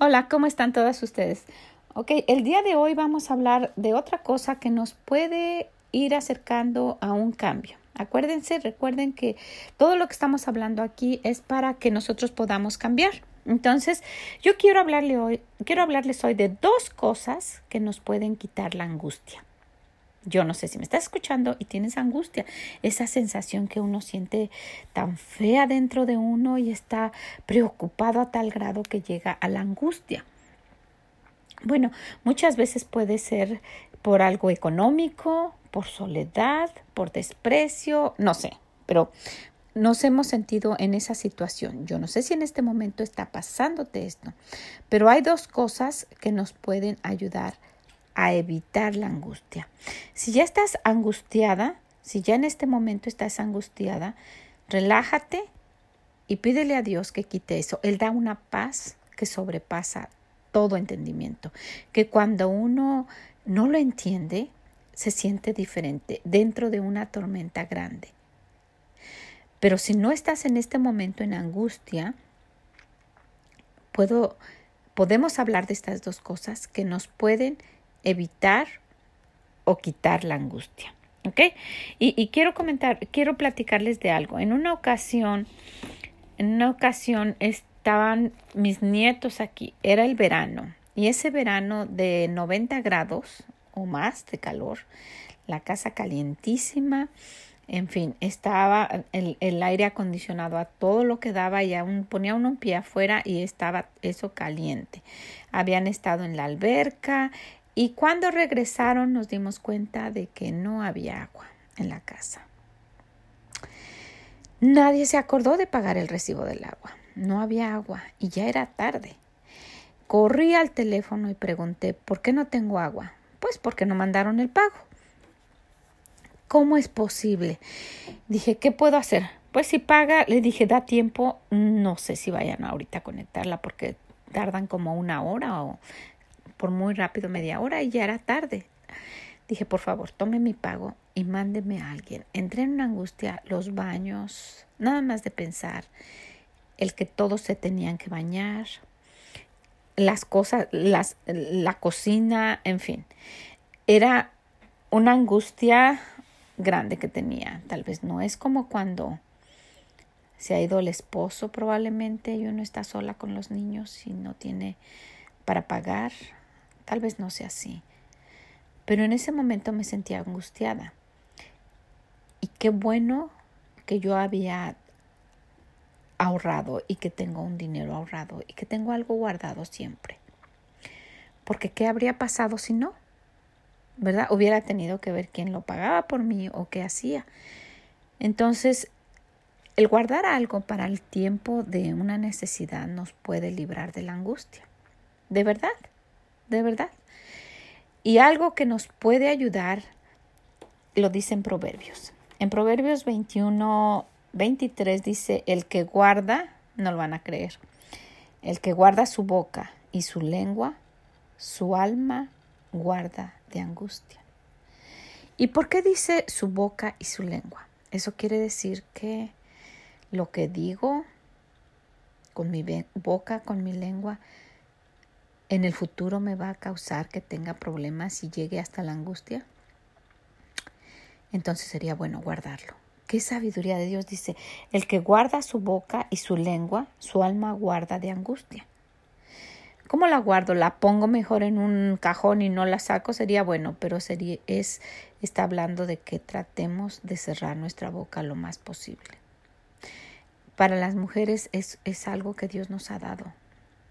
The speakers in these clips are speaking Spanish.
Hola, ¿cómo están todas ustedes? Ok, el día de hoy vamos a hablar de otra cosa que nos puede ir acercando a un cambio. Acuérdense, recuerden que todo lo que estamos hablando aquí es para que nosotros podamos cambiar. Entonces, yo quiero hablarle hoy, quiero hablarles hoy de dos cosas que nos pueden quitar la angustia. Yo no sé si me estás escuchando y tienes angustia, esa sensación que uno siente tan fea dentro de uno y está preocupado a tal grado que llega a la angustia. Bueno, muchas veces puede ser por algo económico, por soledad, por desprecio, no sé, pero nos hemos sentido en esa situación. Yo no sé si en este momento está pasándote esto, pero hay dos cosas que nos pueden ayudar evitar la angustia. Si ya estás angustiada, si ya en este momento estás angustiada, relájate y pídele a Dios que quite eso. Él da una paz que sobrepasa todo entendimiento, que cuando uno no lo entiende, se siente diferente dentro de una tormenta grande. Pero si no estás en este momento en angustia, puedo, podemos hablar de estas dos cosas que nos pueden evitar o quitar la angustia. ¿Ok? Y, quiero comentar, quiero platicarles de algo. En una ocasión, en una ocasión estaban mis nietos aquí, era el verano, y ese verano de 90 grados o más de calor, la casa calientísima, en fin, estaba el, el, aire acondicionado a todo lo que daba y aún ponía uno un pie afuera y estaba eso caliente. Habían estado en la alberca, y cuando regresaron nos dimos cuenta de que no había agua en la casa. Nadie se acordó de pagar el recibo del agua. No había agua y ya era tarde. Corrí al teléfono y pregunté, ¿por qué no tengo agua? Pues porque no mandaron el pago. ¿Cómo es posible? Dije, ¿qué puedo hacer? Pues si paga, le dije, da tiempo, no sé si vayan ahorita a conectarla porque tardan como una hora o por muy rápido media hora y ya era tarde. Dije, por favor, tome mi pago y mándeme a alguien. Entré en una angustia, los baños, nada más de pensar, el que todos se tenían que bañar, las cosas, las, la cocina, en fin. Era una angustia grande que tenía. Tal vez no es como cuando se ha ido el esposo probablemente y uno está sola con los niños y no tiene para pagar Tal vez no sea así. Pero en ese momento me sentía angustiada. Y qué bueno que yo había ahorrado y que tengo un dinero ahorrado y que tengo algo guardado siempre. Porque ¿qué habría pasado si no? ¿Verdad? Hubiera tenido que ver quién lo pagaba por mí o qué hacía. Entonces, el guardar algo para el tiempo de una necesidad nos puede librar de la angustia. De verdad de verdad. Y algo que nos puede ayudar lo dice en Proverbios. En Proverbios 21, 23 dice, el que guarda, no lo van a creer, el que guarda su boca y su lengua, su alma guarda de angustia. ¿Y por qué dice su boca y su lengua? Eso quiere decir que lo que digo con mi boca, con mi lengua, en el futuro me va a causar que tenga problemas y llegue hasta la angustia, entonces sería bueno guardarlo. ¿Qué sabiduría de Dios dice? El que guarda su boca y su lengua, su alma guarda de angustia. ¿Cómo la guardo? ¿La pongo mejor en un cajón y no la saco? Sería bueno, pero sería, es, está hablando de que tratemos de cerrar nuestra boca lo más posible. Para las mujeres es, es algo que Dios nos ha dado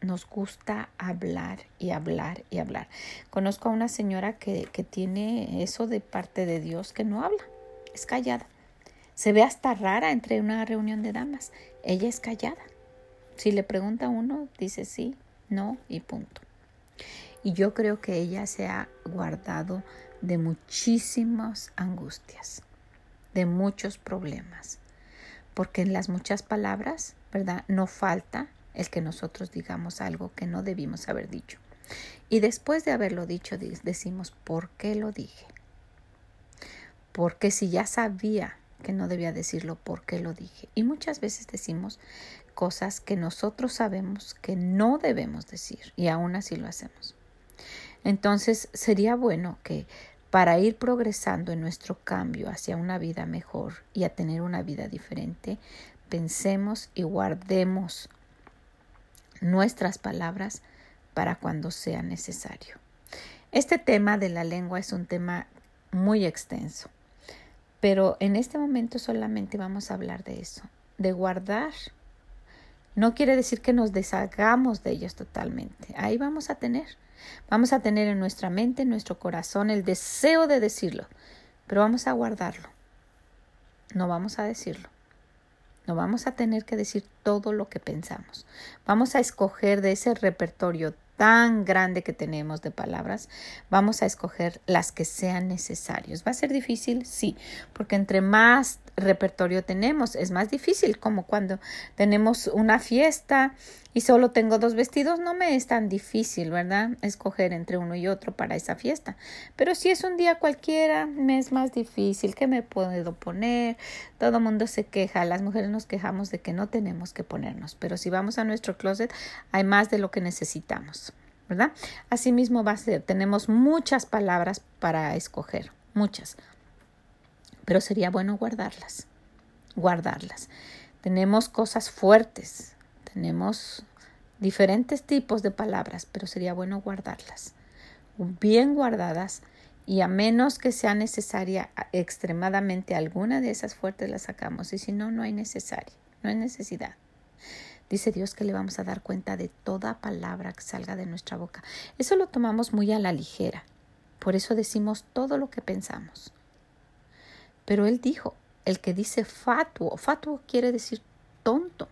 nos gusta hablar y hablar y hablar. Conozco a una señora que, que, tiene eso de parte de Dios que no habla, es callada. Se ve hasta rara entre una reunión de damas. Ella es callada. Si le pregunta a uno, dice sí, no y punto. Y yo creo que ella se ha guardado de muchísimas angustias, de muchos problemas, porque en las muchas palabras, ¿verdad? No falta el que nosotros digamos algo que no debimos haber dicho. Y después de haberlo dicho, decimos, ¿por qué lo dije? Porque si ya sabía que no debía decirlo, ¿por qué lo dije? Y muchas veces decimos cosas que nosotros sabemos que no debemos decir y aún así lo hacemos. Entonces sería bueno que para ir progresando en nuestro cambio hacia una vida mejor y a tener una vida diferente, pensemos y guardemos nuestras palabras para cuando sea necesario. Este tema de la lengua es un tema muy extenso, pero en este momento solamente vamos a hablar de eso, de guardar. No quiere decir que nos deshagamos de ellos totalmente. Ahí vamos a tener. Vamos a tener en nuestra mente, en nuestro corazón, el deseo de decirlo, pero vamos a guardarlo. No vamos a decirlo. No vamos a tener que decir todo lo que pensamos. Vamos a escoger de ese repertorio tan grande que tenemos de palabras, vamos a escoger las que sean necesarios. ¿Va a ser difícil? Sí, porque entre más repertorio tenemos, es más difícil, como cuando tenemos una fiesta y solo tengo dos vestidos, no me es tan difícil, ¿verdad? Escoger entre uno y otro para esa fiesta. Pero si es un día cualquiera, me es más difícil. ¿Qué me puedo poner? Todo mundo se queja, las mujeres nos quejamos de que no tenemos que ponernos, pero si vamos a nuestro closet, hay más de lo que necesitamos. ¿verdad? Asimismo va a ser, tenemos muchas palabras para escoger, muchas, pero sería bueno guardarlas, guardarlas. Tenemos cosas fuertes, tenemos diferentes tipos de palabras, pero sería bueno guardarlas, bien guardadas y a menos que sea necesaria extremadamente alguna de esas fuertes las sacamos y si no, no hay necesaria, no hay necesidad. Dice Dios que le vamos a dar cuenta de toda palabra que salga de nuestra boca. Eso lo tomamos muy a la ligera. Por eso decimos todo lo que pensamos. Pero Él dijo, el que dice fatuo, fatuo quiere decir tonto.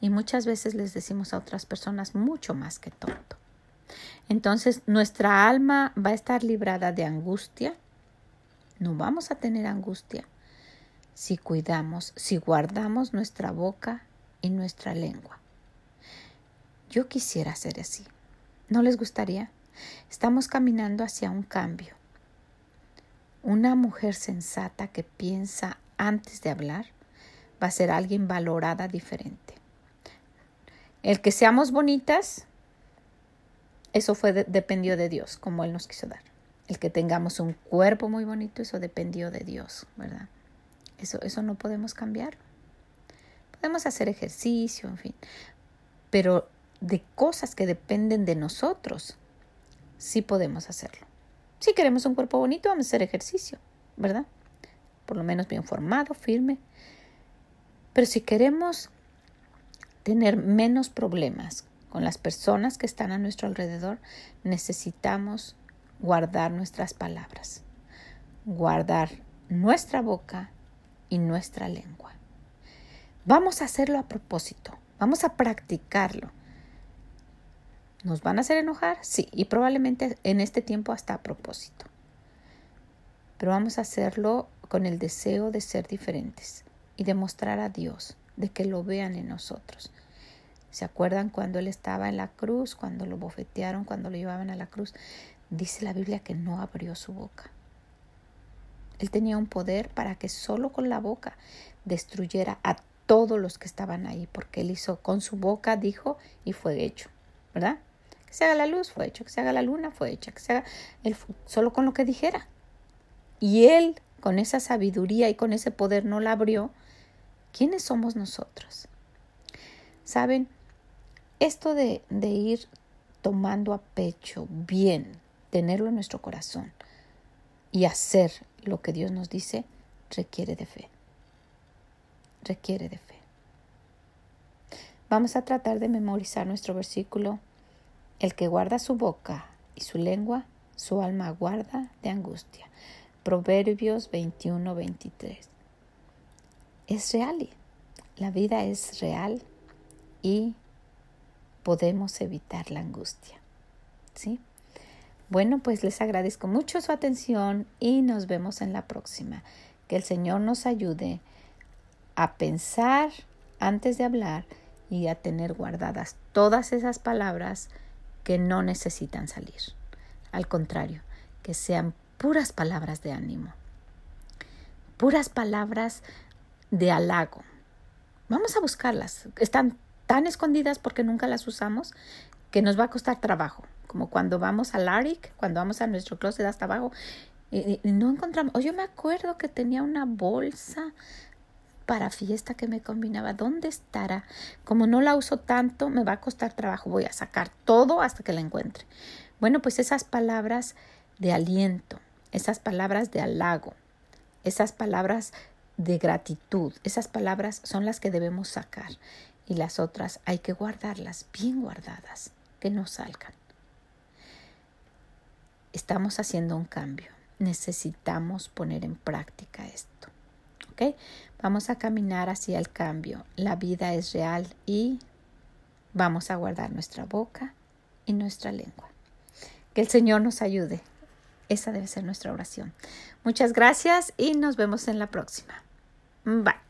Y muchas veces les decimos a otras personas mucho más que tonto. Entonces nuestra alma va a estar librada de angustia. No vamos a tener angustia si cuidamos, si guardamos nuestra boca y nuestra lengua. Yo quisiera ser así. ¿No les gustaría? Estamos caminando hacia un cambio. Una mujer sensata que piensa antes de hablar va a ser alguien valorada diferente. El que seamos bonitas, eso fue dependió de Dios, como Él nos quiso dar. El que tengamos un cuerpo muy bonito, eso dependió de Dios, ¿verdad? Eso, eso no podemos cambiarlo. Podemos hacer ejercicio, en fin, pero de cosas que dependen de nosotros, sí podemos hacerlo. Si queremos un cuerpo bonito, vamos a hacer ejercicio, ¿verdad? Por lo menos bien formado, firme. Pero si queremos tener menos problemas con las personas que están a nuestro alrededor, necesitamos guardar nuestras palabras, guardar nuestra boca y nuestra lengua. Vamos a hacerlo a propósito, vamos a practicarlo. ¿Nos van a hacer enojar? Sí, y probablemente en este tiempo hasta a propósito. Pero vamos a hacerlo con el deseo de ser diferentes y demostrar a Dios, de que lo vean en nosotros. ¿Se acuerdan cuando Él estaba en la cruz, cuando lo bofetearon, cuando lo llevaban a la cruz? Dice la Biblia que no abrió su boca. Él tenía un poder para que solo con la boca destruyera a todos los que estaban ahí, porque él hizo con su boca, dijo, y fue hecho, ¿verdad? Que se haga la luz, fue hecho, que se haga la luna, fue hecha, que se haga el, solo con lo que dijera. Y él, con esa sabiduría y con ese poder, no la abrió. ¿Quiénes somos nosotros? Saben, esto de, de ir tomando a pecho bien, tenerlo en nuestro corazón y hacer lo que Dios nos dice, requiere de fe requiere de fe. Vamos a tratar de memorizar nuestro versículo. El que guarda su boca y su lengua, su alma guarda de angustia. Proverbios 21, 23. Es real. La vida es real y podemos evitar la angustia. ¿Sí? Bueno, pues les agradezco mucho su atención y nos vemos en la próxima. Que el Señor nos ayude a pensar antes de hablar y a tener guardadas todas esas palabras que no necesitan salir. Al contrario, que sean puras palabras de ánimo, puras palabras de halago. Vamos a buscarlas. Están tan escondidas porque nunca las usamos que nos va a costar trabajo. Como cuando vamos al ARIC, cuando vamos a nuestro closet hasta abajo, y, no encontramos. O yo me acuerdo que tenía una bolsa para fiesta que me combinaba. ¿Dónde estará? Como no la uso tanto, me va a costar trabajo. Voy a sacar todo hasta que la encuentre. Bueno, pues esas palabras de aliento, esas palabras de halago, esas palabras de gratitud, esas palabras son las que debemos sacar y las otras hay que guardarlas bien guardadas, que no salgan. Estamos haciendo un cambio. Necesitamos poner en práctica esto. Vamos a caminar hacia el cambio. La vida es real y vamos a guardar nuestra boca y nuestra lengua. Que el Señor nos ayude. Esa debe ser nuestra oración. Muchas gracias y nos vemos en la próxima. Bye.